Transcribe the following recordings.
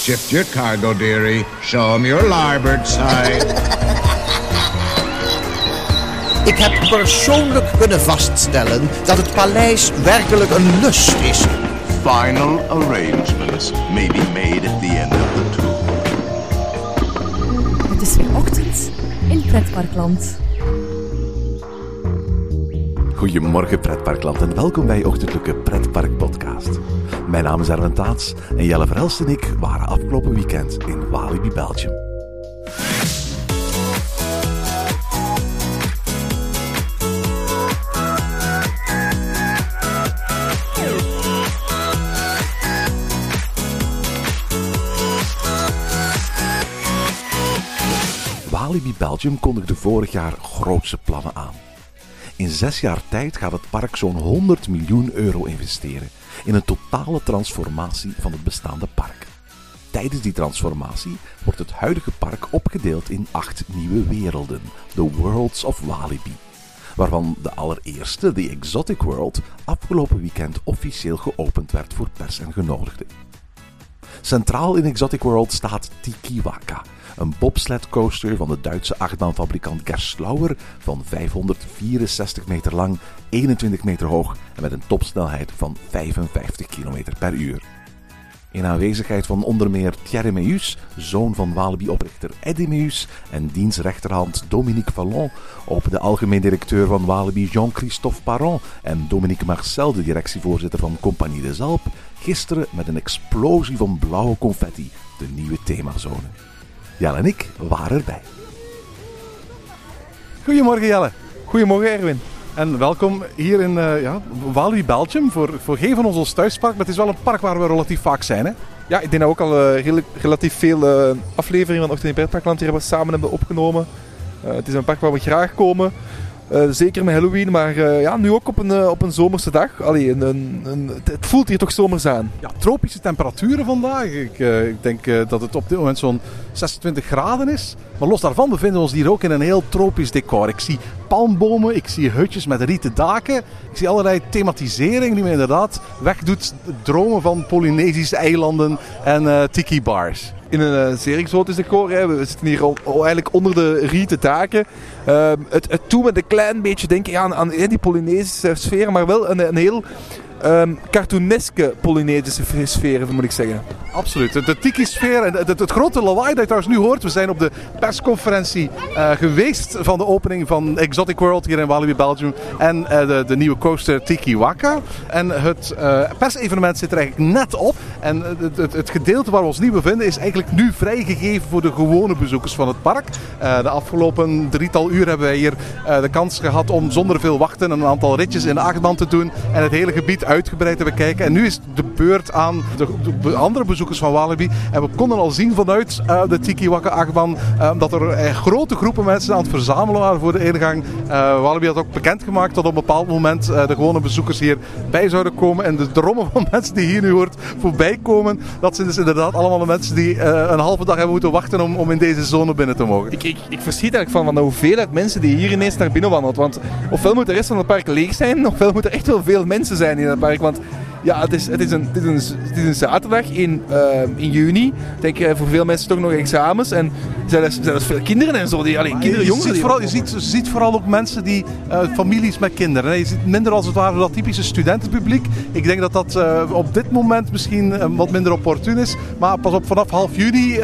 Shift your cargo, dearie. Show 'em your larboard side. Ik heb persoonlijk kunnen vaststellen dat het paleis werkelijk een lust is. Final arrangements may be made at the end of the tour. Het is weer ochtend in Pretparkland. Goedemorgen pretparkland en welkom bij ochtendelijke pretpark podcast. Mijn naam is Erwin Taats en Jelle Verhelst en ik waren afgelopen weekend in Walibi, Belgium. Walibi Belgium kondigde vorig jaar grootse plannen aan. In zes jaar tijd gaat het park zo'n 100 miljoen euro investeren in een totale transformatie van het bestaande park. Tijdens die transformatie wordt het huidige park opgedeeld in acht nieuwe werelden, de Worlds of Walibi, waarvan de allereerste, de Exotic World, afgelopen weekend officieel geopend werd voor pers en genodigden. Centraal in Exotic World staat Tikiwaka, een bobsledcoaster van de Duitse achtbaanfabrikant Gerstlauer van 564 meter lang, 21 meter hoog en met een topsnelheid van 55 km per uur. In aanwezigheid van onder meer Thierry Meus, zoon van Walibi-oprichter Eddie Meus en diens rechterhand Dominique Vallon, opende algemeen directeur van Walibi Jean-Christophe Parent en Dominique Marcel, de directievoorzitter van Compagnie des Alpes, gisteren met een explosie van blauwe confetti de nieuwe themazone. Jelle en ik waren erbij. Goedemorgen Jelle. Goedemorgen Erwin. En welkom hier in uh, ja, Walibi Belgium. Voor, voor geen van ons ons thuispark, maar het is wel een park waar we relatief vaak zijn. Hè? Ja, ik denk dat we ook al uh, rel relatief veel uh, afleveringen van Ochtend in Pretparkland hier hebben samen hebben opgenomen. het is een park waar we graag komen. Uh, zeker met Halloween, maar uh, ja, nu ook op een, uh, op een zomerse dag. Allee, een, een, het voelt hier toch zomers aan. Ja, tropische temperaturen vandaag. Ik, ik denk dat het op dit moment zo'n 26 graden is. Maar los daarvan bevinden we ons hier ook in een heel tropisch decor. Ik zie palmbomen, ik zie hutjes met rieten daken. Ik zie allerlei thematisering die me inderdaad wegdoet dromen van Polynesische eilanden en tiki bars in een zeer exotisch decor. We zitten hier eigenlijk onder de rieten daken. Uh, het, het doet me een klein beetje denken aan, aan die Polynesische sfeer, maar wel een, een heel um, cartooneske Polynesische sfeer, moet ik zeggen. Absoluut. De tiki-sfeer en het, grote lawaai dat je trouwens nu hoort. We zijn op de persconferentie uh, geweest van de opening van Exotic World hier in Walibi, Belgium. En uh, de, de, nieuwe coaster Tiki Waka. En het uh, persevenement zit er eigenlijk net op. En het, het, het, gedeelte waar we ons nu bevinden is eigenlijk nu vrijgegeven voor de gewone bezoekers van het park. de afgelopen drietal uur hebben wij hier de kans gehad om zonder veel wachten een aantal ritjes in de achtbaan te doen. En het hele gebied uitgebreid te bekijken. En nu is de beurt aan de, de andere bezoekers van Walibi. En we konden al zien vanuit uh, de Tiki Waka achtbaan uh, dat er uh, grote groepen mensen aan het verzamelen waren voor de ingang. Walibi had ook bekendgemaakt dat op een bepaald moment de gewone bezoekers hier bij zouden komen. En de drommen van mensen die hier nu hoort voorbij komen, dat zijn dus inderdaad allemaal de mensen die een halve dag hebben moeten wachten om, om in deze zone binnen te mogen. Ik, ik, ik verschiet eigenlijk van, van de hoeveelheid mensen die hier ineens naar binnen wandelen. Want ofwel moet de rest van het park leeg zijn, ofwel moeten er echt wel veel mensen zijn in het park. Want ja, het is, het is, een, het is, een, het is een zaterdag in, uh, in juni. Ik denk uh, voor veel mensen toch nog examens. En zelfs, zelfs veel kinderen en zo. Die, alleen, kinderen, je, jongeren. Ziet vooral, je, ziet, je ziet vooral ook mensen die, uh, families met kinderen. Je ziet minder als het ware dat typische studentenpubliek. Ik denk dat dat op dit moment misschien wat minder opportun is. Maar pas op, vanaf half juni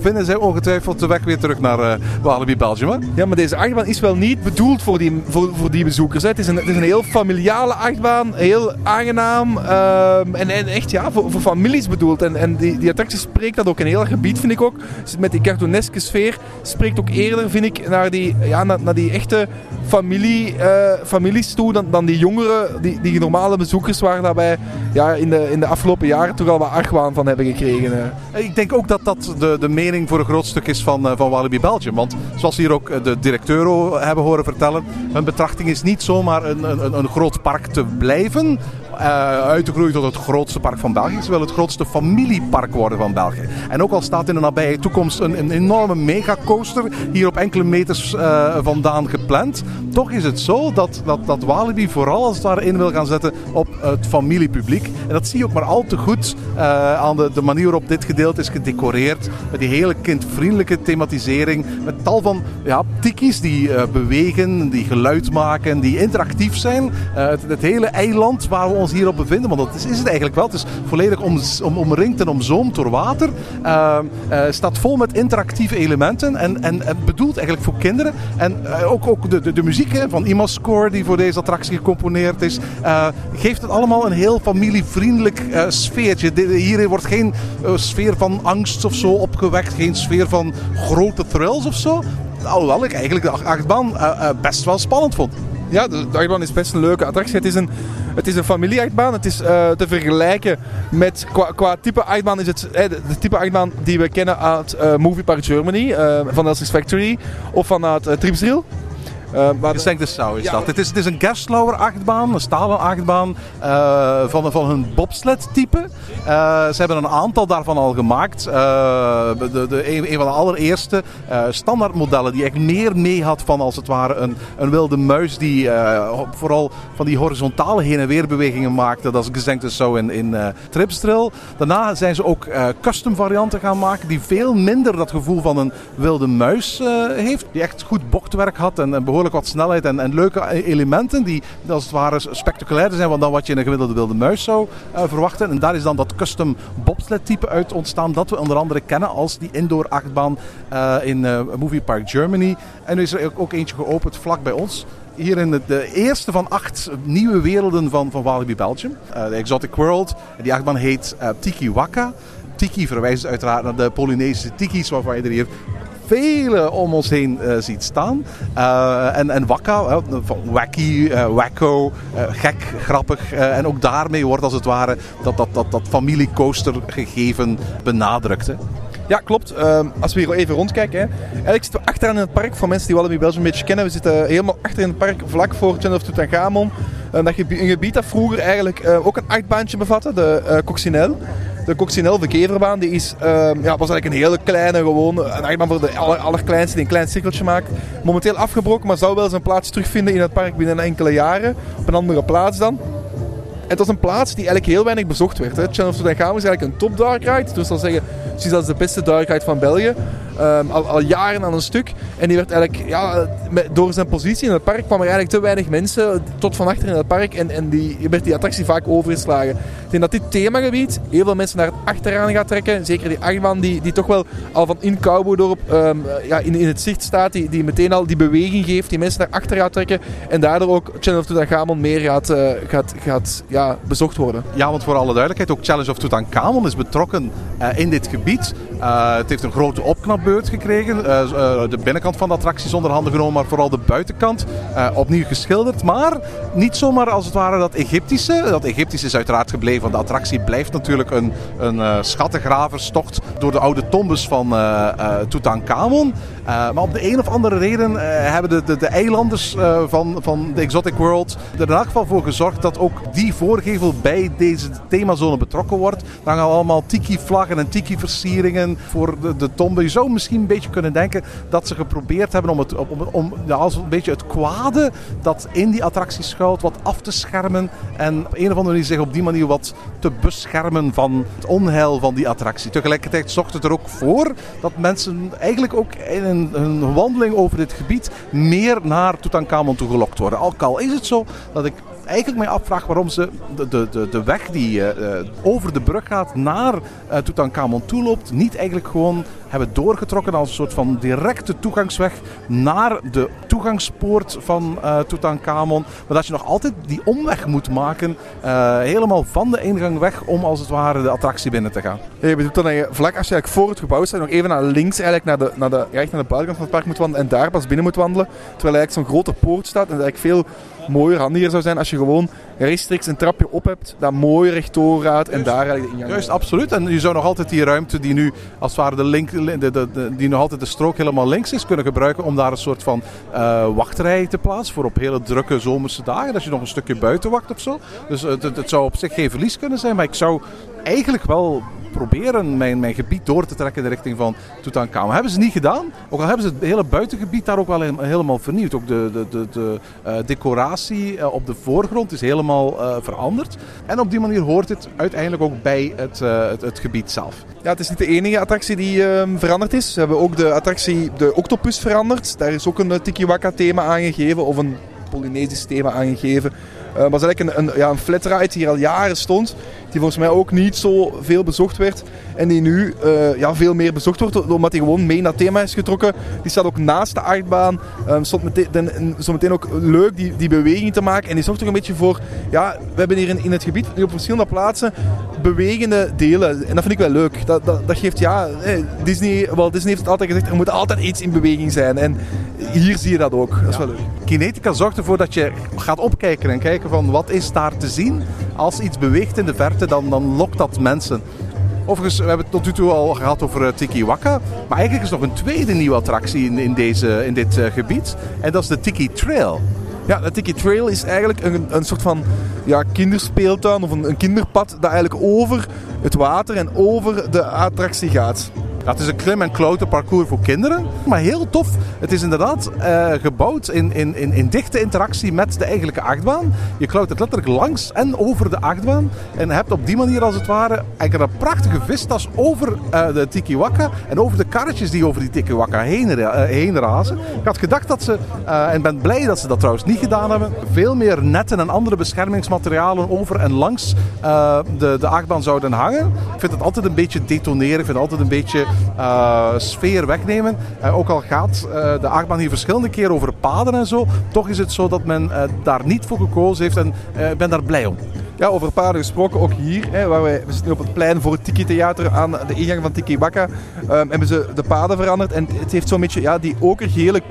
vinden zij ongetwijfeld de weg weer terug naar Walibi Belgium. Hè? Ja, maar deze achtbaan is wel niet bedoeld voor die, voor, voor die bezoekers. Hè. Het, is een, het is een heel familiale achtbaan. Heel aangenaam. Um, en, en, echt ja, voor, voor, families bedoeld. En, en die, die attractie spreekt dat ook in heel gebied, vind ik ook. Met die cartooneske sfeer spreekt ook eerder, vind ik, naar die, ja, naar, die echte familie, uh, families toe dan, dan die jongeren, die, die normale bezoekers waar wij ja, in, de, in de afgelopen jaren toch al wat argwaan van hebben gekregen. Uh. Ik denk ook dat dat de, de mening voor een groot stuk is van, van Walibi Belgium. Want zoals hier ook de directeur hebben horen vertellen, hun betrachting is niet zomaar een, een, een groot park te blijven eh, uit te groeien tot het grootste park van België. Ze willen het grootste familiepark worden van België. En ook al staat in de nabije toekomst een, een enorme megacoaster hier op enkele meters eh, vandaan gepland. Toch is het zo dat, dat, dat Walibi vooral als het wil gaan zetten op het familiepubliek. En dat zie je ook maar al te goed eh, aan de, de manier waarop dit gedeelte is gedecoreerd. Met die hele kindvriendelijke thematisering. Met tal van ja, tikkies die eh, bewegen, die geluid maken, die interactief zijn. Eh, het, het hele eiland waar we ons hier op bevinden, want dat is, is het eigenlijk wel. Het is volledig om, om, omringd en omzoomd door water. Uh, staat vol met interactieve elementen en, en, bedoeld eigenlijk voor kinderen. En uh, ook, ook de, de, de muziek hè, van Imascore die voor deze attractie gecomponeerd is, geeft het allemaal een heel familievriendelijk sfeertje. De, hier wordt geen sfeer van angst of zo opgewekt, geen sfeer van grote thrills of zo. Alhoewel ik eigenlijk de achtbaan best wel spannend vond. Ja, de, achtbaan is best een leuke attractie. Het is een, het is een familieachtbaan. Het is uh, te vergelijken met, qua, qua type achtbaan is het eh, de, type achtbaan die we kennen uit uh, Movie Park Germany, uh, van Elsie's Factory of vanuit uh. Uh, maar Sau is ja, dat. Het is, het is een Gerstlauer achtbaan, een stalen achtbaan uh, van, van hun bobsled type. Uh, ze hebben een aantal daarvan al gemaakt. de, de, een, een, van de allereerste standaardmodellen die echt meer mee had van als het ware een, een wilde muis die vooral van die horizontale heen en weer bewegingen maakte. Dat is Gesanctus Sau in, in Tripsdrill. Daarna zijn ze ook custom varianten gaan maken die veel minder dat gevoel van een wilde muis heeft. Die echt goed bochtwerk had en, en behoorlijk wat snelheid en, en leuke elementen die als het ware spectaculairder zijn dan wat je in een gemiddelde wilde muis zou uh, verwachten. En daar is dan dat custom bobsled type uit ontstaan dat we onder andere kennen als die indoor achtbaan uh, in uh, Movie Park Germany. En nu is er ook eentje geopend vlak bij ons hier in de, eerste van acht nieuwe werelden van, van Walibi Belgium. De Exotic World. Die achtbaan heet Tiki Waka. Tiki verwijst uiteraard naar de Polynesische tiki's waarvan je er hier vele om ons heen uh, ziet staan. Uh, en, en Wakka, uh, wacky, wacko, gek, grappig. en ook daarmee wordt als het ware dat, dat, dat, dat familiecoaster gegeven benadrukt. Hè. Ja, klopt. Uh, als we hier even rondkijken. Hè. Eigenlijk zitten we achteraan in het park. Voor mensen die Walibi Belgium een beetje kennen. We zitten helemaal achter in het park, vlak voor Channel of Tutankhamon. Uh, dat een gebied dat vroeger eigenlijk uh, ook een achtbaantje bevatte, de uh, Coccinelle. De Coccinelle, de keverbaan, die is, ehm, ja, was eigenlijk een hele kleine, gewoon een achtbaan voor de aller, allerkleinste die een klein cirkeltje maakt. Momenteel afgebroken, maar zou wel zijn plaats terugvinden in het park binnen enkele jaren. Op een andere plaats dan. Het was een plaats die eigenlijk heel weinig bezocht werd. Hè. Channel of Tutankhamon is eigenlijk een top dark ride. Dus zal zeggen, precies als de beste dark ride van België. Um, al, jaren aan een stuk. En die werd eigenlijk, ja, door zijn positie in het park kwamen er eigenlijk te weinig mensen tot van achter in het park. En, en die, werd die attractie vaak overgeslagen. Ik denk dat dit themagebied heel veel mensen naar het achteraan gaat trekken. Zeker die achtbaan die, die toch wel al van in Cowboydorp um, ja, in, in het zicht staat. Die, die meteen al die beweging geeft, die mensen naar achter gaat trekken. En daardoor ook Challenge of Tutankhamon meer gaat, uh, gaat, gaat ja, bezocht worden. Ja, want voor alle duidelijkheid, ook Challenge of Tutankhamon is betrokken uh, in dit gebied. Uh, het heeft een grote opknapbeurt gekregen. Uh, de binnenkant van de attractie is onder handen genomen, maar vooral de buitenkant. opnieuw geschilderd, maar niet zomaar als het ware dat Egyptische. Dat Egyptische is uiteraard gebleven, want de attractie blijft natuurlijk een, een schattengraverstocht door de oude tombes van Tutankhamon. Maar op de een of andere reden hebben de, de, de eilanders van, van de Exotic World er in elk geval voor gezorgd dat ook die voorgevel bij deze themazone betrokken wordt. Er hangen allemaal tiki-vlaggen en tiki-versieringen voor de, de tombe. Je zou misschien een beetje kunnen denken dat ze geprobeerd hebben om, het, om, om als een beetje het kwade dat in die attractie schuilt wat af te schermen. En op een of andere manier zich op die manier wat te beschermen van het onheil van die attractie. Tegelijkertijd zorgt het er ook voor dat mensen eigenlijk ook in een, een wandeling over dit gebied meer naar Tutankhamon toe gelokt worden. Al is het zo dat ik eigenlijk mij afvraag waarom ze de, de, de, de weg die uh, over de brug gaat naar uh, Tutankhamon toe loopt, niet eigenlijk gewoon hebben doorgetrokken als een soort van directe toegangsweg naar de toegangspoort van uh, Tutankhamon. Maar dat je nog altijd die omweg moet maken, helemaal van de ingang weg, om als het ware de attractie binnen te gaan. Je bedoelt dan dat je vlak als je eigenlijk voor het gebouw staat, nog even naar links eigenlijk naar de, naar de, naar de buitenkant van het park moet wandelen en daar pas binnen moet wandelen. Terwijl eigenlijk zo'n grote poort staat en eigenlijk veel mooier, handiger zou zijn als je gewoon rechtstreeks een trapje op hebt, dat mooi rechtdoor gaat en daar eigenlijk de ingang Juist, absoluut. En je zou nog altijd die ruimte die nu als het ware de link de, de, de- die nog altijd de strook helemaal links is, kunnen gebruiken om daar een soort van eh, wachtrij te plaatsen voor op hele drukke zomerse dagen. Als je nog een stukje buiten wacht of zo. Dus het, het zou op zich geen verlies kunnen zijn, maar ik zou eigenlijk wel proberen mijn, mijn gebied door te trekken in de richting van Tutankhamon. Hebben ze niet gedaan. Ook al hebben ze het hele buitengebied daar ook wel he- helemaal vernieuwd. Ook de, de, de, de eh, decoratie eh, op de voorgrond is helemaal eh, veranderd. En op die manier hoort het uiteindelijk ook bij het, het, het gebied zelf. Ja, het is niet de enige attractie die ehm, veranderd is. Ze hebben ook de attractie de Octopus veranderd. Daar is ook een Tiki-Waka thema aangegeven, of een Polynesisch thema aangegeven. Het is eigenlijk een, een, ja, een die hier al jaren stond. Die volgens mij ook niet zo veel bezocht werd. En die nu eh, ja, veel meer bezocht wordt, omdat hij gewoon mee dat thema is getrokken. Die staat ook naast de achtbaan. Ehm stond meteen, en zo meteen ook leuk die, die beweging te maken. En die zorgt ook een beetje voor... Ja, we hebben hier in, in het gebied op verschillende plaatsen bewegende delen. En dat vind ik wel leuk. Dat, dat, dat geeft, ja... eh, Disney, wel, Disney heeft het altijd gezegd, er moet altijd iets in beweging zijn. En hier zie je dat ook. Dat is wel leuk. Kinetica zorgt ervoor dat je gaat opkijken en kijken van wat is daar te zien. Als iets beweegt in de verte, dan, dan lokt dat mensen. Overigens, we hebben het tot nu toe al gehad over eh, Tiki Waka. Maar eigenlijk is nog een tweede nieuwe attractie in, in, deze, in dit eh, gebied. En dat is de Tiki Trail. Ja, de Tiki Trail is eigenlijk een, een soort van ja, kinderspeeltuin of een, een kinderpad dat eigenlijk over het water en over de attractie gaat. Het is een klim- en klauterparcours voor kinderen. Maar heel tof. Het is inderdaad eh, gebouwd in, in, in, in dichte interactie met de eigenlijke achtbaan. Je klautert letterlijk langs en over de achtbaan. En hebt op die manier als het ware eigenlijk een prachtige vistas over eh, de Tikiwaka. En over de karretjes die over die Tikiwaka heen, eh, heen razen. Ik had gedacht dat ze, en ben blij dat ze dat trouwens niet gedaan hebben, veel meer netten en andere beschermingsmaterialen over en langs de, de achtbaan zouden hangen. Ik vind het altijd een beetje detoneren. Ik vind het altijd een beetje eh, sfeer wegnemen. Eh, ook al gaat eh, de achtbaan hier verschillende keren over paden en zo, toch is het zo dat men daar niet voor gekozen heeft en ik ben daar blij om. Ja, over paden gesproken, ook hier, hè, waar wij, we zitten op het plein voor het Tiki Theater aan de ingang van Tiki Waka, ehm, hebben ze de paden veranderd en het heeft zo'n beetje ja, die okergele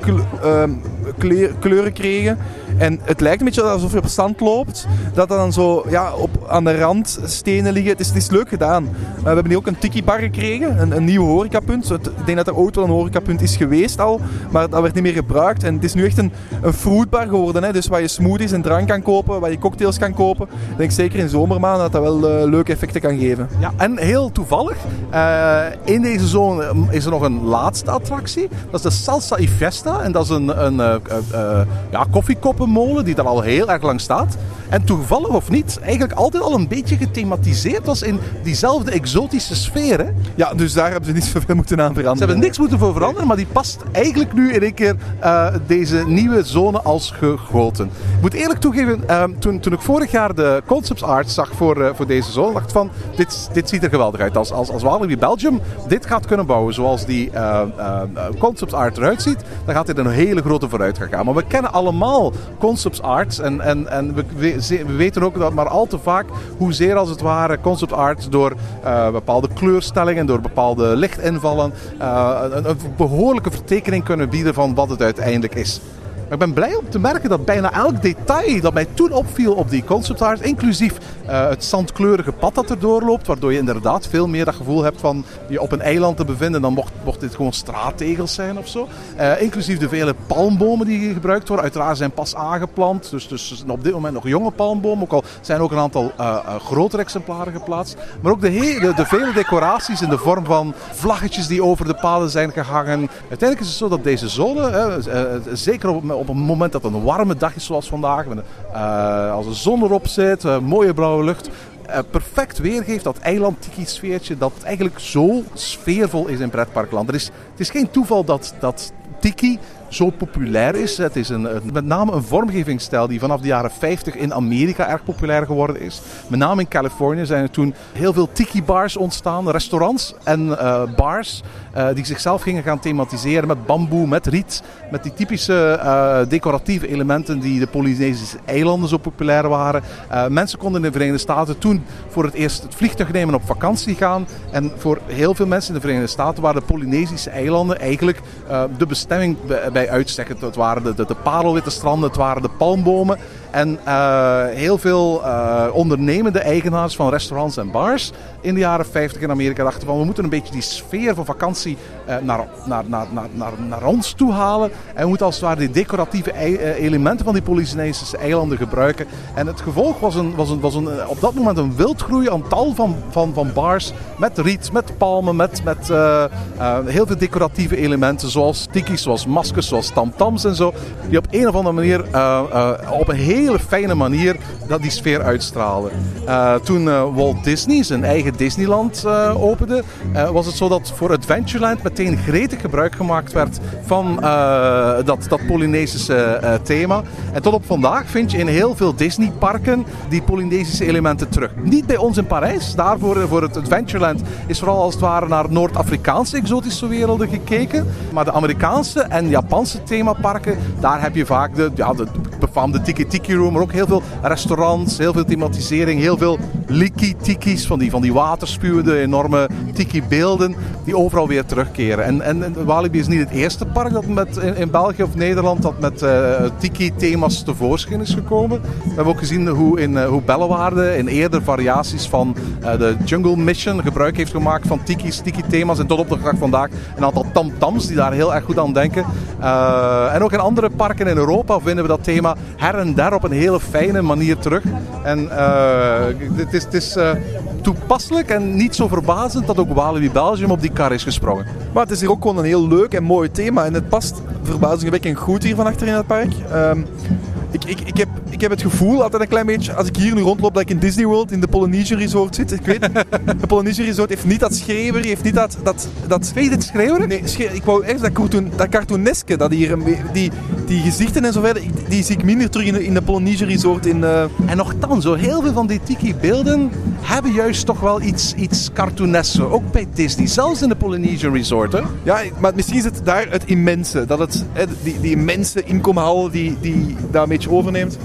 ehm, kleur- kleuren kregen. En het lijkt een beetje alsof je op zand loopt, dat dan zo ja, op, aan de rand stenen liggen. Het is, het is leuk gedaan. Eh, we hebben nu ook een Tiki bar gekregen, een, een nieuw horecapunt. Ik denk dat er ooit wel een horecapunt is geweest al, maar dat werd niet meer gebruikt. En het is nu echt een, een fruitbar geworden, hè, dus waar je smoothies en drank kan kopen, waar je cocktails kan kopen. Ik denk zeker in zomermaanden dat dat wel eh, leuke effecten kan geven. Ja, en heel toevallig, eh, in deze zone is er nog een laatste attractie. Dat is de Salsa y Fiesta. En dat is een, een ja, koffiekoppenmolen die daar al heel erg lang staat. En toevallig of niet, eigenlijk altijd al een beetje gethematiseerd was in diezelfde exotische sfeer. Hè? Ja, dus daar hebben ze niet zoveel moeten aan veranderen. Ze hebben niks moeten voor veranderen, maar die past eigenlijk nu in één keer eh, deze nieuwe zone als gegoten. Ik moet eerlijk toegeven, eh, toen, toen ik vorig jaar de concept art zag voor, eh, voor deze zone, dacht ik van, dit, dit ziet er geweldig uit. Als, als, als Walibi Belgium dit gaat kunnen bouwen zoals die eh, eh, concept art eruit ziet, dan gaat dit een hele grote vooruitgang gaan. Maar we kennen allemaal concept arts en, en, en we, weten ook dat maar al te vaak hoezeer als het ware concept art door eh, bepaalde kleurstellingen, door bepaalde lichtinvallen, eh, een behoorlijke vertekening kunnen bieden van wat het uiteindelijk is. Maar ik ben blij om te merken dat bijna elk detail dat mij toen opviel op die concept art, inclusief eh, het zandkleurige pad dat er doorloopt, waardoor je inderdaad veel meer dat gevoel hebt van je op een eiland te bevinden, dan mocht, mocht dit gewoon straattegels zijn of zo. Eh, inclusief de vele palmbomen die gebruikt worden. Uiteraard zijn pas aangeplant, dus, dus op dit moment nog jonge palmbomen, ook al zijn ook een aantal eh, grotere exemplaren geplaatst. Maar ook de, de, vele decoraties in de vorm van vlaggetjes die over de paden zijn gehangen. Uiteindelijk is het zo dat deze zone, zeker op, op een moment dat het een warme dag is zoals vandaag, eh, als de zon erop zit, eh, mooie blauwe lucht, eh, perfect weergeeft dat eiland tiki sfeertje dat eigenlijk zo sfeervol is in pretparkland. Er is, het is geen toeval dat, dat tiki zo populair is. Het is een, met name een vormgevingsstijl die vanaf de jaren 50 in Amerika erg populair geworden is. Met name in Californië zijn er toen heel veel tiki bars ontstaan, restaurants en eh, bars eh, die zichzelf gingen gaan thematiseren met bamboe, met riet, met die typische eh, decoratieve elementen die de Polynesische eilanden zo populair waren. Mensen konden in de Verenigde Staten toen voor het eerst het vliegtuig nemen en op vakantie gaan. En voor heel veel mensen in de Verenigde Staten waren de Polynesische eilanden eigenlijk de bestemming bij uitstek. Het, waren de, de, de parelwitte stranden, het waren de palmbomen. En eh, heel veel eh, ondernemende eigenaars van restaurants en bars in de jaren 50 in Amerika dachten van we moeten een beetje die sfeer van vakantie eh, naar, naar, naar, naar, naar, ons toe halen. En we moeten als het ware die decoratieve eh, elementen van die Polynesische eilanden gebruiken. En het gevolg was, een, was, een, was een, op dat moment een wildgroei aan tal van, van, van bars met riet, met palmen, met, met heel veel decoratieve elementen zoals tiki's, zoals maskers, zoals tamtams en zo. Die op een of andere manier, op een hele fijne manier, dat die sfeer uitstralen. Eh, toen eh, Walt Disney zijn eigen Disneyland eh, opende, was het zo dat voor Adventureland meteen gretig gebruik gemaakt werd van dat, dat Polynesische thema. En tot op vandaag vind je in heel veel Disneyparken die Polynesische elementen terug. Niet bij ons in Parijs, daarvoor voor het Adventureland is vooral als het ware naar Noord-Afrikaanse exotische werelden gekeken. Maar de Amerikaanse en Japanse themaparken, daar heb je vaak de, ja, de befaamde Tiki Room, maar ook heel veel restaurants, heel veel thematisering, heel veel Liki Tiki's, van die, van die waterspuwende enorme Tiki beelden, die overal weer terugkeren. En, en, Walibi is niet het eerste park dat met, in, België of Nederland dat met eh, Tiki thema's tevoorschijn is gekomen. We hebben ook gezien hoe, in, eh, hoe Bellewaarde in eerder variaties van eh, de Jungle Mission gebruik heeft gemaakt van Tiki's, Tiki thema's en tot op de dag vandaag een aantal tamtams die daar heel erg goed aan denken. Eh, en ook in andere parken in Europa vinden we dat thema her en der op een hele fijne manier terug. En eh, het is, het is eh, toepasselijk en niet zo verbazend dat ook Walibi Belgium op die kar is gesprongen. Maar het is hier ook gewoon een heel leuk en mooi thema. En het past verbazingwekkend goed hier van achter in het park. Ehm, ik, ik, ik, heb, ik heb het gevoel altijd een klein beetje, als ik hier nu rondloop, dat ik in Disney World in de Polynesian Resort zit. Ik weet, de Polynesian Resort heeft niet dat schreeuwer, heeft niet dat... dat, dat Weet je dit schreeuwen? Nee, ik wou echt dat, cartoon, dat cartooneske, dat hier, die, die gezichten en zo verder, die zie ik minder terug in de, in de Polynesian Resort in... eh, En nogthans, zo heel veel van die tiki-beelden hebben juist toch wel iets, iets cartoonesk. Ook bij Disney, zelfs in de Polynesian Resort. Hè? Ja, maar misschien is het daar het immense. Dat het, hè, die, die immense inkomhal die, die daar een overneemt.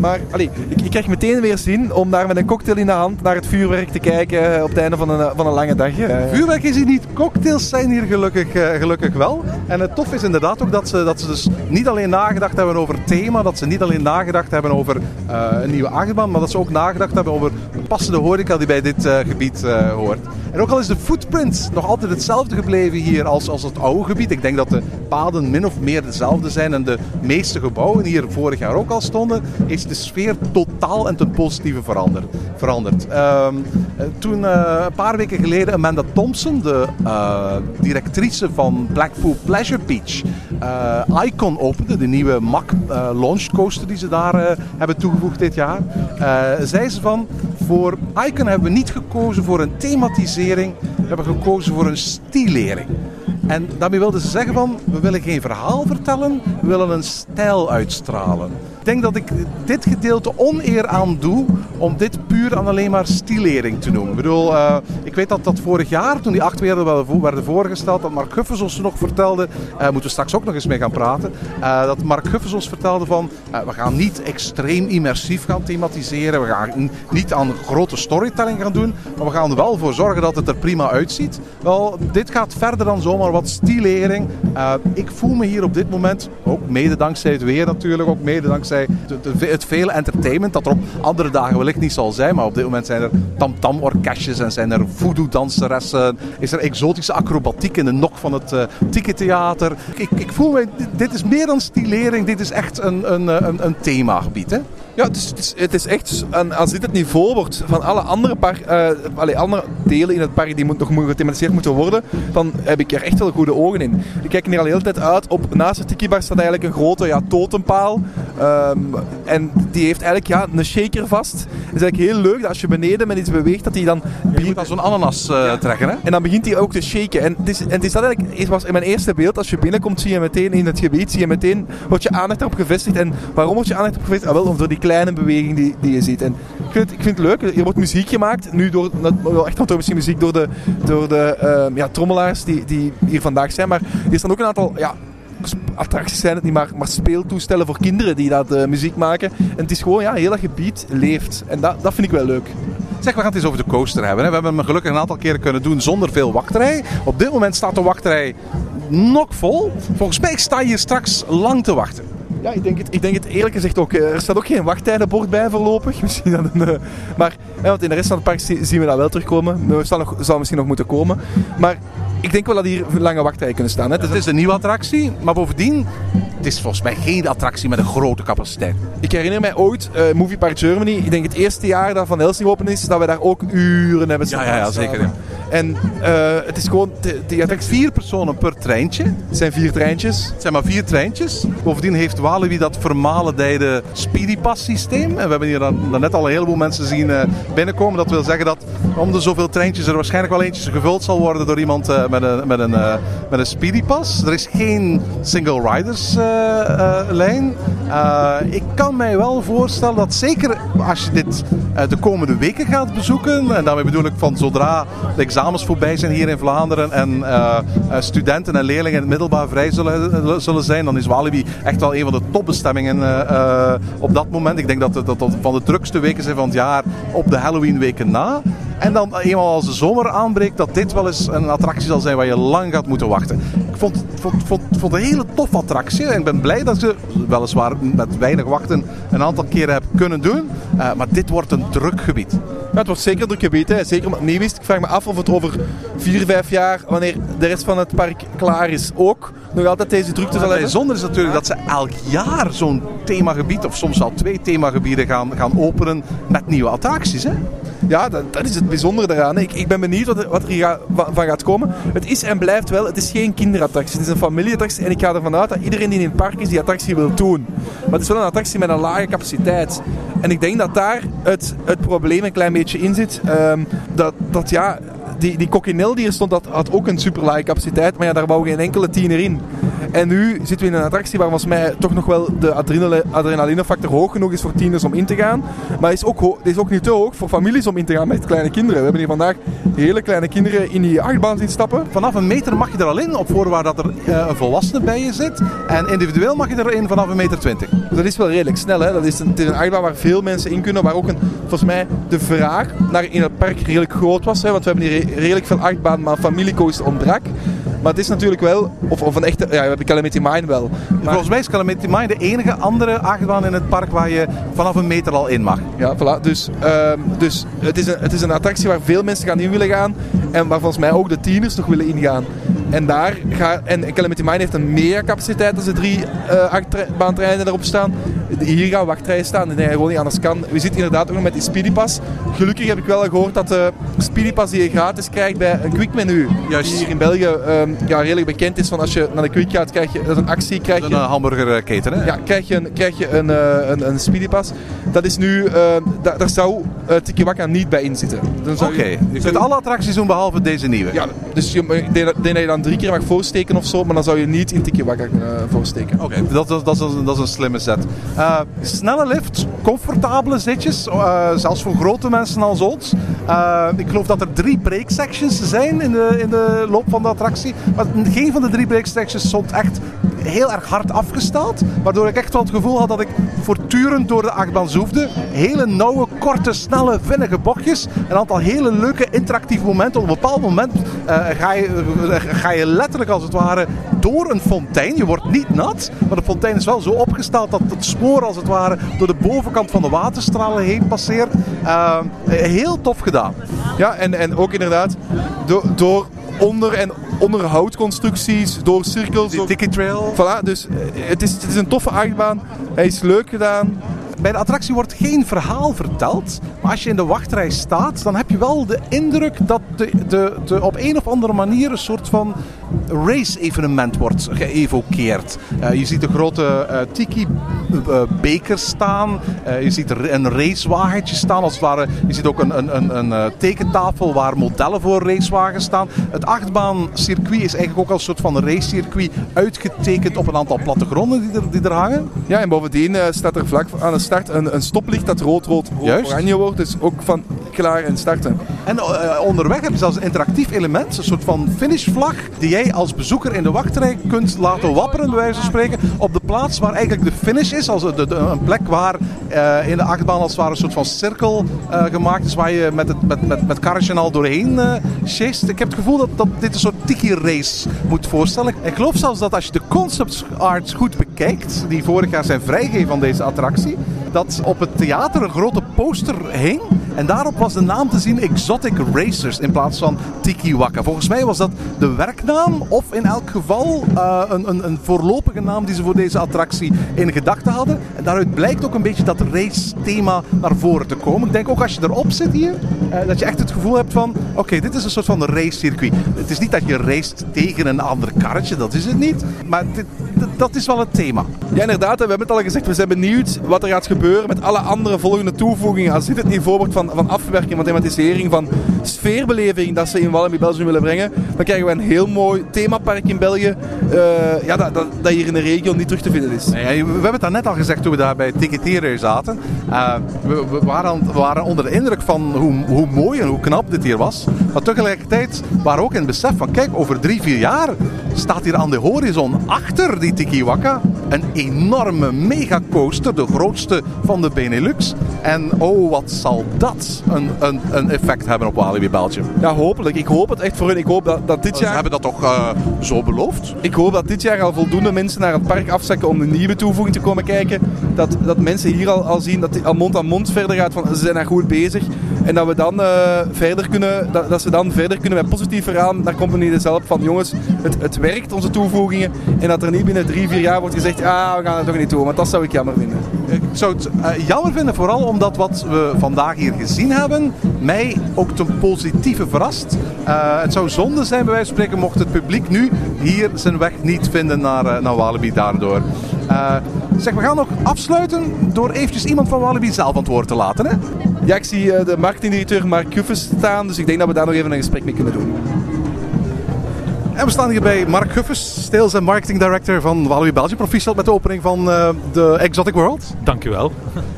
Maar allee, ik, ik krijg meteen weer zin om daar met een cocktail in de hand naar het vuurwerk te kijken eh, op het einde van een, van een lange dag. eh. Vuurwerk is hier niet, cocktails zijn hier gelukkig, eh, gelukkig wel. En het tof is inderdaad ook dat ze, dat ze dus niet alleen nagedacht hebben over thema, dat ze niet alleen nagedacht hebben over eh, een nieuwe achtbaan, maar dat ze ook nagedacht hebben over passende horeca die bij dit eh, gebied eh, hoort. En ook al is de footprint nog altijd hetzelfde gebleven hier als, als het oude gebied. Ik denk dat de paden min of meer dezelfde zijn en de meeste gebouwen die hier vorig jaar ook al stonden, is de sfeer totaal en ten positieve veranderd. Ehm, eh, toen een paar weken geleden Amanda Thompson, de directrice van Blackpool Pleasure Beach, Icon opende, de nieuwe MAC launch coaster die ze daar hebben toegevoegd dit jaar, zei ze van voor Icon hebben we niet gekozen voor een thematisering, we hebben gekozen voor een stilering. En daarmee wilden ze zeggen van, we willen geen verhaal vertellen, we willen een stijl uitstralen. Ik denk dat ik dit gedeelte oneer aan doe om dit puur alleen maar stilering te noemen. Ik bedoel, eh, ik weet dat dat vorig jaar, toen die acht werden, werden voorgesteld, dat Mark Guffers ons nog vertelde, eh moeten we straks ook nog eens mee gaan praten, eh, dat Mark Guffers ons vertelde van, we gaan niet extreem immersief gaan thematiseren, we gaan niet aan grote storytelling gaan doen, maar we gaan er wel voor zorgen dat het er prima uitziet. Wel, dit gaat verder dan zomaar wat stilering. Ik voel me hier op dit moment, ook mede dankzij het weer natuurlijk, ook mede dankzij de- de- het vele entertainment dat er op andere dagen wellicht niet zal zijn, maar op dit moment zijn er tamtam-orkestjes en zijn er voodoo-danseressen, is er exotische acrobatiek in de nok van het uh, Theater. Ik, ik voel me, dit, dit is meer dan stilering, dit is echt een, een, eh, een, een themagebied. Hè? Ja, het is, het is, het is echt, en als dit het niveau wordt van alle andere, par, eh, allee, andere delen in het park die moet, nog gethematiseerd moeten worden, dan heb ik er echt wel goede ogen in. Ik kijk er al de hele tijd uit. Op, naast het Tiki-bar staat eigenlijk een grote ja, totempaal. Ehm, en die heeft eigenlijk ja, een shaker vast. Het is eigenlijk heel leuk dat als je beneden met iets beweegt, dat hij dan Je moet als zo'n ananas eh, trekken. Hè? en dan begint hij ook te shaken. En het is, en het is dat eigenlijk, het was in mijn eerste beeld, als je binnenkomt, zie je meteen in het gebied, zie je meteen, wordt je aandacht erop gevestigd. En waarom wordt je aandacht erop gevestigd? Ah, wel, door die kleine beweging die, die je ziet. En ik vind, het, ik vind het leuk, er wordt muziek gemaakt. Nu door, wel echt misschien muziek door de, door de ehm, ja, trommelaars die, die hier vandaag zijn. Maar er staan ook een aantal, ja, attracties zijn het niet, maar, maar speeltoestellen voor kinderen die dat eh, muziek maken. En het is gewoon, ja, heel dat gebied leeft. En dat, dat vind ik wel leuk. Zeg, we gaan het eens over de coaster hebben. We hebben hem gelukkig een aantal keren kunnen doen zonder veel wachtrij. Op dit moment staat de wachtrij nog vol. Volgens mij sta je straks lang te wachten. Ja, ik denk, het, ik denk het eerlijk gezegd ook. Eh, Er staat ook geen wachttijdenbord bij voorlopig. Misschien dat een, eh, maar, ja, want in de rest van het park zi- zien we dat wel terugkomen. Er zal, nog, zal misschien nog moeten komen. Maar ik denk wel dat hier lange wachtrijen kunnen staan. Hè. Het is een nieuwe attractie, maar bovendien, het is volgens mij geen attractie met een grote capaciteit. Ik herinner mij ooit, eh, Movie Park Germany, ik denk het eerste jaar dat Van Helsing open is, dat we daar ook uren hebben staan. Ja, ja, ja, zeker, ja. En eh, het is gewoon, die attractie Vier personen per treintje. het zijn vier treintjes. Het zijn maar vier treintjes. Bovendien heeft Walibi dat vermalendijde Speedy Pass systeem. En we hebben hier dan, dan net al een heleboel mensen zien eh, binnenkomen. Dat wil zeggen dat om de zoveel treintjes er waarschijnlijk wel eentje gevuld zal worden door iemand eh, met, een, met, een, met een Speedy Pass. Er is geen single riders lijn. Ik kan mij wel voorstellen dat zeker als je dit de komende weken gaat bezoeken. En daarmee bedoel ik van zodra de examens voorbij zijn hier in Vlaanderen. En eh, eh, studenten en leerlingen in het middelbaar vrij zullen, zullen zijn. Dan is Walibi echt wel een van de topbestemmingen eh, eh, op dat moment. Ik denk dat dat het van de drukste weken zijn van het jaar op de Halloween weken na. En dan eenmaal als de zomer aanbreekt, dat dit wel eens een attractie zal zijn waar je lang gaat moeten wachten. Ik vond, vond, vond, vond een hele toffe attractie. Ik ben blij dat ze, weliswaar met weinig wachten, een aantal keren hebben kunnen doen. Eh, maar dit wordt een druk gebied. Ja, het wordt zeker druk gebied, hè. zeker omdat het nieuw is. Ik vraag me af of het over vier, vijf jaar, wanneer de rest van het park klaar is, ook nog altijd deze drukte zal hebben. bijzonder is natuurlijk dat ze elk jaar zo'n themagebied, of soms al twee themagebieden, gaan, gaan openen met nieuwe attracties. Hè? Ja, dat, dat is het bijzondere daaraan. Ik, ik ben benieuwd wat er, wat van gaat komen. Het is en blijft wel, het is geen kinderattractie. Het is een familieattractie en ik ga ervan uit dat iedereen die in het park is die attractie wil doen. Maar het is wel een attractie met een lage capaciteit. En ik denk dat daar het, het probleem een klein beetje in zit. Ehm, dat, dat ja, die, die coquinel die er stond, dat had ook een super lage capaciteit. Maar ja, daar wou geen enkele tiener in. En nu zitten we in een attractie waar volgens mij toch nog wel de adrenalinefactor hoog genoeg is voor tieners om in te gaan. Maar is ook, is ook niet te hoog voor families om in te gaan met kleine kinderen. We hebben hier vandaag hele kleine kinderen in die achtbaan zien stappen. Vanaf een meter mag je er al in, op voorwaarde dat er eh, een volwassene bij je zit. En individueel mag je erin vanaf een meter twintig. Dat is wel redelijk snel. Hè? Dat is een, het is een achtbaan waar veel mensen in kunnen. Waar ook een, volgens mij de vraag naar in het park redelijk groot was. Hè? Want we hebben hier re- redelijk veel achtbaan, maar familiecoaster ontbrak. Maar het is natuurlijk wel, of, of een echte, ja, we hebben Calamity Mine wel. Maar, Volgens mij is Calamity Mine de enige andere achtbaan in het park waar je vanaf een meter al in mag. Ja, voilà. Dus, ehm, dus het, is een, het is een attractie waar veel mensen gaan in willen gaan. En waar volgens mij ook de tieners nog willen ingaan. En daar ga, en Calamity Mine heeft een meer capaciteit dan de drie uh, achtbaantreinen erop staan. Hier gaan wachtrijen staan. En dat gewoon niet anders kan. We zitten inderdaad ook nog met die Speedy Pass. Gelukkig heb ik wel gehoord dat de Speedy Pass die je gratis krijgt bij een quick menu. Juist. Die hier in België ehm, ja, redelijk bekend is. Van als je naar de quick gaat, krijg je, dat is een actie. Krijg Een je, eh, hamburgerketen, hè? ja, krijg je een, krijg je een, eh, een, een speedypass. Dat is nu, eh, da- daar zou uh, Tikiwaka niet bij in zitten. Dan zou Oké, je kunt alle attracties doen behalve deze nieuwe. Ja, dus je, ik denk, dat- dat je dan drie keer mag voorsteken of zo, maar dan zou je niet in Tikiwaka kunnen eh, voorsteken. Oké, dat, dat, dat, is een, dat is een slimme set. Eh, snelle lift, comfortabele zitjes, eh, zelfs voor grote mensen als ons. Eh, ik geloof dat er drie break sections zijn in de, in de loop van de attractie. Maar geen van de drie break sections stond echt heel erg hard afgesteld. Waardoor ik echt wel het gevoel had dat ik voortdurend door de achtbaan zoefde. Hele nauwe, korte, snelle, vinnige bochtjes. Een aantal hele leuke interactieve momenten. Op een bepaald moment eh, ga, je, eh, ga je letterlijk als het ware door een fontein. Je wordt niet nat, maar de fontein is wel zo opgesteld dat het spoor als het ware door de bovenkant van de waterstralen heen passeert. Eh, heel tof gedaan. Ja, en, en ook inderdaad door, door onder- en onderhoudconstructies, door cirkels. Door- Tiki Trail. Voilà, dus eh, het is, het is een toffe achtbaan. Hij is leuk gedaan. Bij de attractie wordt geen verhaal verteld. Maar als je in de wachtrij staat, dan heb je wel de indruk dat de, de, de op een of andere manier een soort van race-evenement wordt geëvokeerd. Uh, je ziet de grote uh, tiki-bekers staan. Uh, je ziet een racewagentje staan. Als het ware. Je ziet ook een, een, een, een tekentafel waar modellen voor racewagens staan. Het achtbaancircuit is eigenlijk ook als een soort van racecircuit uitgetekend op een aantal plattegronden die er, die er hangen. Ja, en bovendien staat er vlak aan de start een, een stoplicht dat rood-rood-oranje wordt. Dus ook van, en starten. En eh, onderweg heb je zelfs een interactief element, een soort van finishvlag, die jij als bezoeker in de wachtrij kunt laten wapperen, bij wijze van spreken, op de plaats waar eigenlijk de finish is. Als een plek waar eh, in de achtbaan als het ware een soort van cirkel eh, gemaakt is, waar je met het met, met, met karretje al doorheen chased. Ik heb het gevoel dat, dat dit een soort tiki-race moet voorstellen. Ik geloof zelfs dat als je de concept arts goed bekijkt, die vorig jaar zijn vrijgegeven van deze attractie, dat op het theater een grote poster hing. En daarop was de naam te zien Exotic Racers in plaats van Tiki Waka. Volgens mij was dat de werknaam of in elk geval eh, een, een, een voorlopige naam die ze voor deze attractie in gedachten hadden. En daaruit blijkt ook een beetje dat race thema naar voren te komen. Ik denk ook als je erop zit hier, eh, dat je echt het gevoel hebt van oké, dit is een soort van race circuit. Het is niet dat je racet tegen een ander karretje, dat is het niet. Maar dit, dat- is wel het thema. Ja, inderdaad. We hebben het al gezegd. We zijn benieuwd wat er gaat gebeuren met alle andere volgende toevoegingen. Als dit het niveau wordt van, van afwerking, van thematisering, van sfeerbeleving dat ze in Walibi Belgium willen brengen, dan krijgen we een heel mooi themapark in België. eh, ja, dat, dat, dat hier in de regio niet terug te vinden is. We hebben het daarnet al gezegd toen we daar bij Ticketeren zaten. Eh, we, we waren, we waren onder de indruk van hoe, hoe mooi en hoe knap dit hier was. Maar tegelijkertijd waren we ook in het besef van kijk, over drie, vier jaar staat hier aan de horizon achter die Tiki Waka een enorme megacoaster, de grootste van de Benelux. En oh, wat zal dat een, een, een effect hebben op Walibi Belgium. Ja, hopelijk. Ik hoop het echt voor hun. Ik hoop dat, dat dit Ze jaar... hebben dat toch eh, zo beloofd? Ik hoop dat dit jaar al voldoende mensen naar het park afzakken om de nieuwe toevoeging te komen kijken. Dat, dat mensen hier al, al zien dat het al mond aan mond verder gaat van ze zijn daar goed bezig. En dat we dan eh, verder kunnen, dat, dat ze dan verder kunnen met positief verhaal naar Company zelf van jongens, het, het werkt onze toevoegingen. En dat er niet binnen drie, vier jaar wordt gezegd, ah we gaan het toch niet doen. Want dat zou ik jammer vinden. Ik zou het eh, jammer vinden, vooral omdat wat we vandaag hier gezien hebben, mij ook ten positieve verrast. Eh, het zou zonde zijn, bij wijze van spreken, mocht het publiek nu hier zijn weg niet vinden naar, naar Walibi daardoor. Eh, zeg, we gaan nog afsluiten door eventjes iemand van Walibi zelf aan het woord te laten. Hè? Ja, ik zie eh, de marketingdirecteur Mark Kuffes staan, dus ik denk dat we daar nog even een gesprek mee kunnen doen. En we staan hier bij Mark Guffes, Sales en Marketing Director van Walibi Belgium. Proficiat met de opening van eh, de Exotic World. Dank u wel.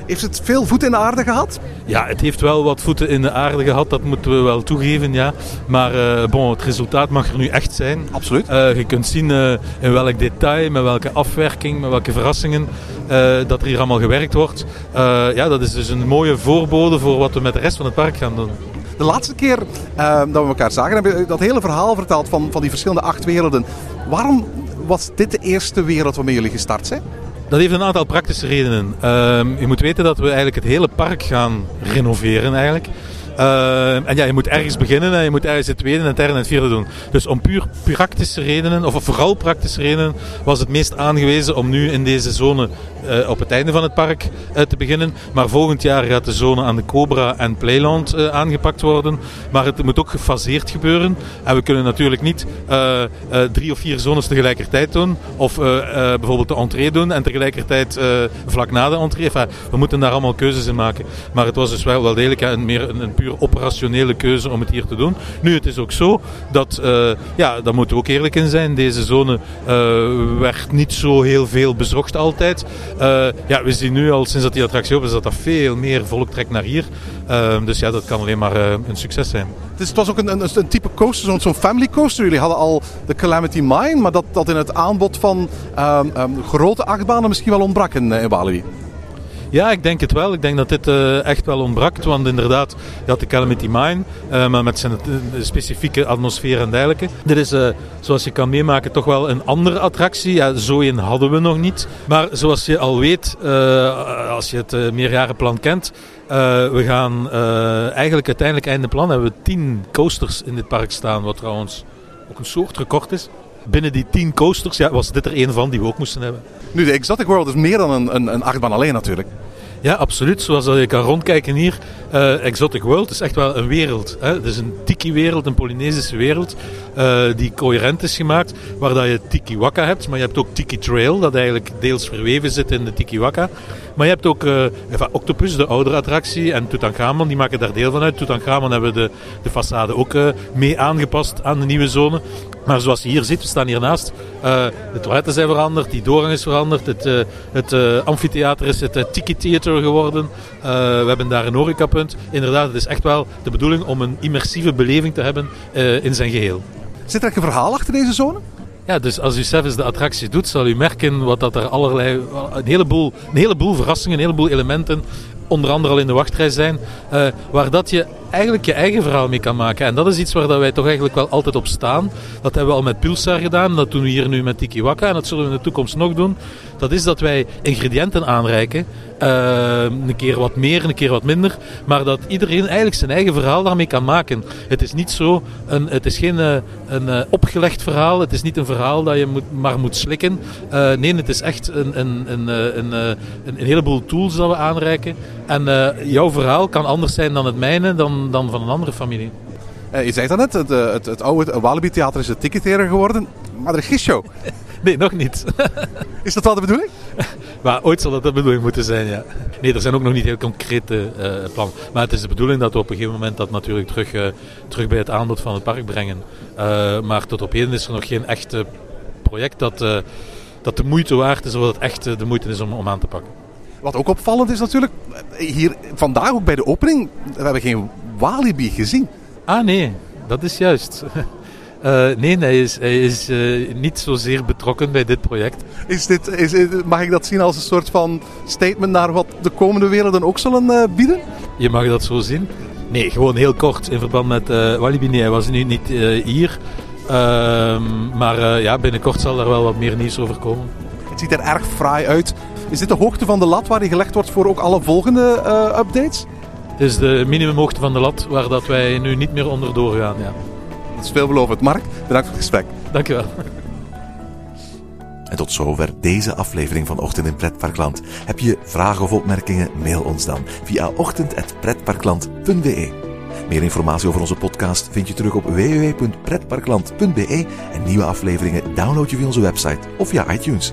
Heeft het veel voet in de aarde gehad? Ja, het heeft wel wat voeten in de aarde gehad, dat moeten we wel toegeven, ja. Maar eh, bon, het resultaat mag er nu echt zijn. Absoluut. Eh, je kunt zien in welk detail, met welke afwerking, met welke verrassingen dat er hier allemaal gewerkt wordt. Ja, dat is dus een mooie voorbode voor wat we met de rest van het park gaan doen. De laatste keer eh, dat we elkaar zagen, hebben we dat hele verhaal verteld van, van die verschillende acht werelden. Waarom was dit de eerste wereld waarmee jullie gestart zijn? Dat heeft een aantal praktische redenen. Ehm, je moet weten dat we eigenlijk het hele park gaan renoveren eigenlijk. Ehm, en ja, je moet ergens beginnen en je moet ergens het tweede, het derde en het vierde doen. Dus om puur praktische redenen, of vooral praktische redenen, was het meest aangewezen om nu in deze zone eh, op het einde van het park eh, te beginnen. Maar volgend jaar gaat de zone aan de Cobra en Playland eh, aangepakt worden. Maar het moet ook gefaseerd gebeuren. En we kunnen natuurlijk niet drie of vier zones tegelijkertijd doen. Of bijvoorbeeld de entree doen en tegelijkertijd vlak na de entree. We moeten daar allemaal keuzes in maken. Maar het was dus wel, wel degelijk een, meer een operationele keuze om het hier te doen. Nu, het is ook zo dat, eh, ja, daar moeten we ook eerlijk in zijn. Deze zone eh, werd niet zo heel veel bezocht altijd. Eh, ja, we zien nu al sinds dat die attractie open is dat dat veel meer volk trekt naar hier. Dus ja, dat kan alleen maar een succes zijn. Het, was ook een, een, een type coaster, zo'n family coaster. Jullie hadden al de Calamity Mine, maar dat, dat in het aanbod van ehm, ehm, grote achtbanen misschien wel ontbrak in, in. Ja, ik denk het wel. Ik denk dat dit eh, echt wel ontbrak. Want inderdaad, je had de Calamity Mine, eh, maar met zijn eh, specifieke atmosfeer en dergelijke. Dit is, zoals je kan meemaken, toch wel een andere attractie. Ja, zo hadden we nog niet. Maar zoals je al weet, als je het meerjarenplan kent, we gaan eigenlijk uiteindelijk einde plan hebben we tien coasters in dit park staan. Wat trouwens ook een soort record is. Binnen die tien coasters ja, was dit er een van die we ook moesten hebben. Nu, de Exotic World is meer dan een, een, een achtbaan alleen natuurlijk. Ja, absoluut. Zoals je kan rondkijken hier. eh, Exotic World is echt wel een wereld. Hè? Het is een tiki-wereld, een Polynesische wereld. eh, die coherent is gemaakt. Waar dat je Tiki Waka hebt. Maar je hebt ook Tiki Trail. Dat eigenlijk deels verweven zit in de Tiki Waka. Maar je hebt ook eh, Octopus, de oudere attractie. En Tutankhamon, die maken daar deel van uit. Tutankhamon hebben de, de façade ook mee aangepast aan de nieuwe zone. Maar zoals je hier ziet, we staan hiernaast. Uh, de toiletten zijn veranderd, die doorgang is veranderd. Het, uh, het uh, amfitheater is het Tiki Theater geworden. we hebben daar een horecapunt. Inderdaad, het is echt wel de bedoeling om een immersieve beleving te hebben in zijn geheel. Zit er echt een verhaal achter deze zone? Ja, dus als u zelfs de attractie doet, zal u merken wat dat er allerlei, een heleboel, een heleboel verrassingen, een heleboel elementen onder andere al in de wachtrij zijn, uh, waar dat je eigenlijk je eigen verhaal mee kan maken. En dat is iets waar dat wij toch eigenlijk wel altijd op staan. Dat hebben we al met Pulsar gedaan, dat doen we hier nu met Tiki Waka en dat zullen we in de toekomst nog doen. Dat is dat wij ingrediënten aanreiken, uh, een keer wat meer, een keer wat minder, maar dat iedereen eigenlijk zijn eigen verhaal daarmee kan maken. Het is niet zo, een, het is geen uh, een opgelegd verhaal, het is niet een verhaal dat je maar moet slikken. nee, het is echt een, een, een, een, een, een heleboel tools dat we aanreiken. En jouw verhaal kan anders zijn dan het mijne, dan dan, van een andere familie. Uh, je zei het net, het, eh, het, het oude Walibi Theater is een ticketeren geworden, maar er is show. nee, nog niet. is dat wel de bedoeling? maar ooit zal dat de bedoeling moeten zijn, ja. Nee, er zijn ook nog niet heel concrete uh, plannen. Maar het is de bedoeling dat we op een gegeven moment dat natuurlijk terug, uh, terug bij het aanbod van het park brengen. maar tot op heden is er nog geen echt project dat, dat de moeite waard is, of dat het echt de moeite is om, om aan te pakken. Wat ook opvallend is natuurlijk, hier vandaag ook bij de opening, we hebben geen Walibi gezien. Ah nee, dat is juist. Uh, nee, hij is, hij is uh, niet zozeer betrokken bij dit project. Is dit, is, mag ik dat zien als een soort van statement naar wat de komende werelden ook zullen uh, bieden? Je mag dat zo zien. Nee, gewoon heel kort in verband met Walibi. Nee, hij was nu niet hier. Ehm, maar ja, binnenkort zal er wel wat meer nieuws over komen. Het ziet er erg fraai uit. Is dit de hoogte van de lat waar die gelegd wordt voor ook alle volgende updates? Het is de minimumhoogte van de lat waar dat wij nu niet meer onder doorgaan. Ja. Dat is veelbelovend. Mark, bedankt voor het gesprek. Dankjewel. En tot zover deze aflevering van Ochtend in Pretparkland. Heb je vragen of opmerkingen? Mail ons dan via ochtend.pretparkland.be. Meer informatie over onze podcast vind je terug op www.pretparkland.be en nieuwe afleveringen download je via onze website of via iTunes.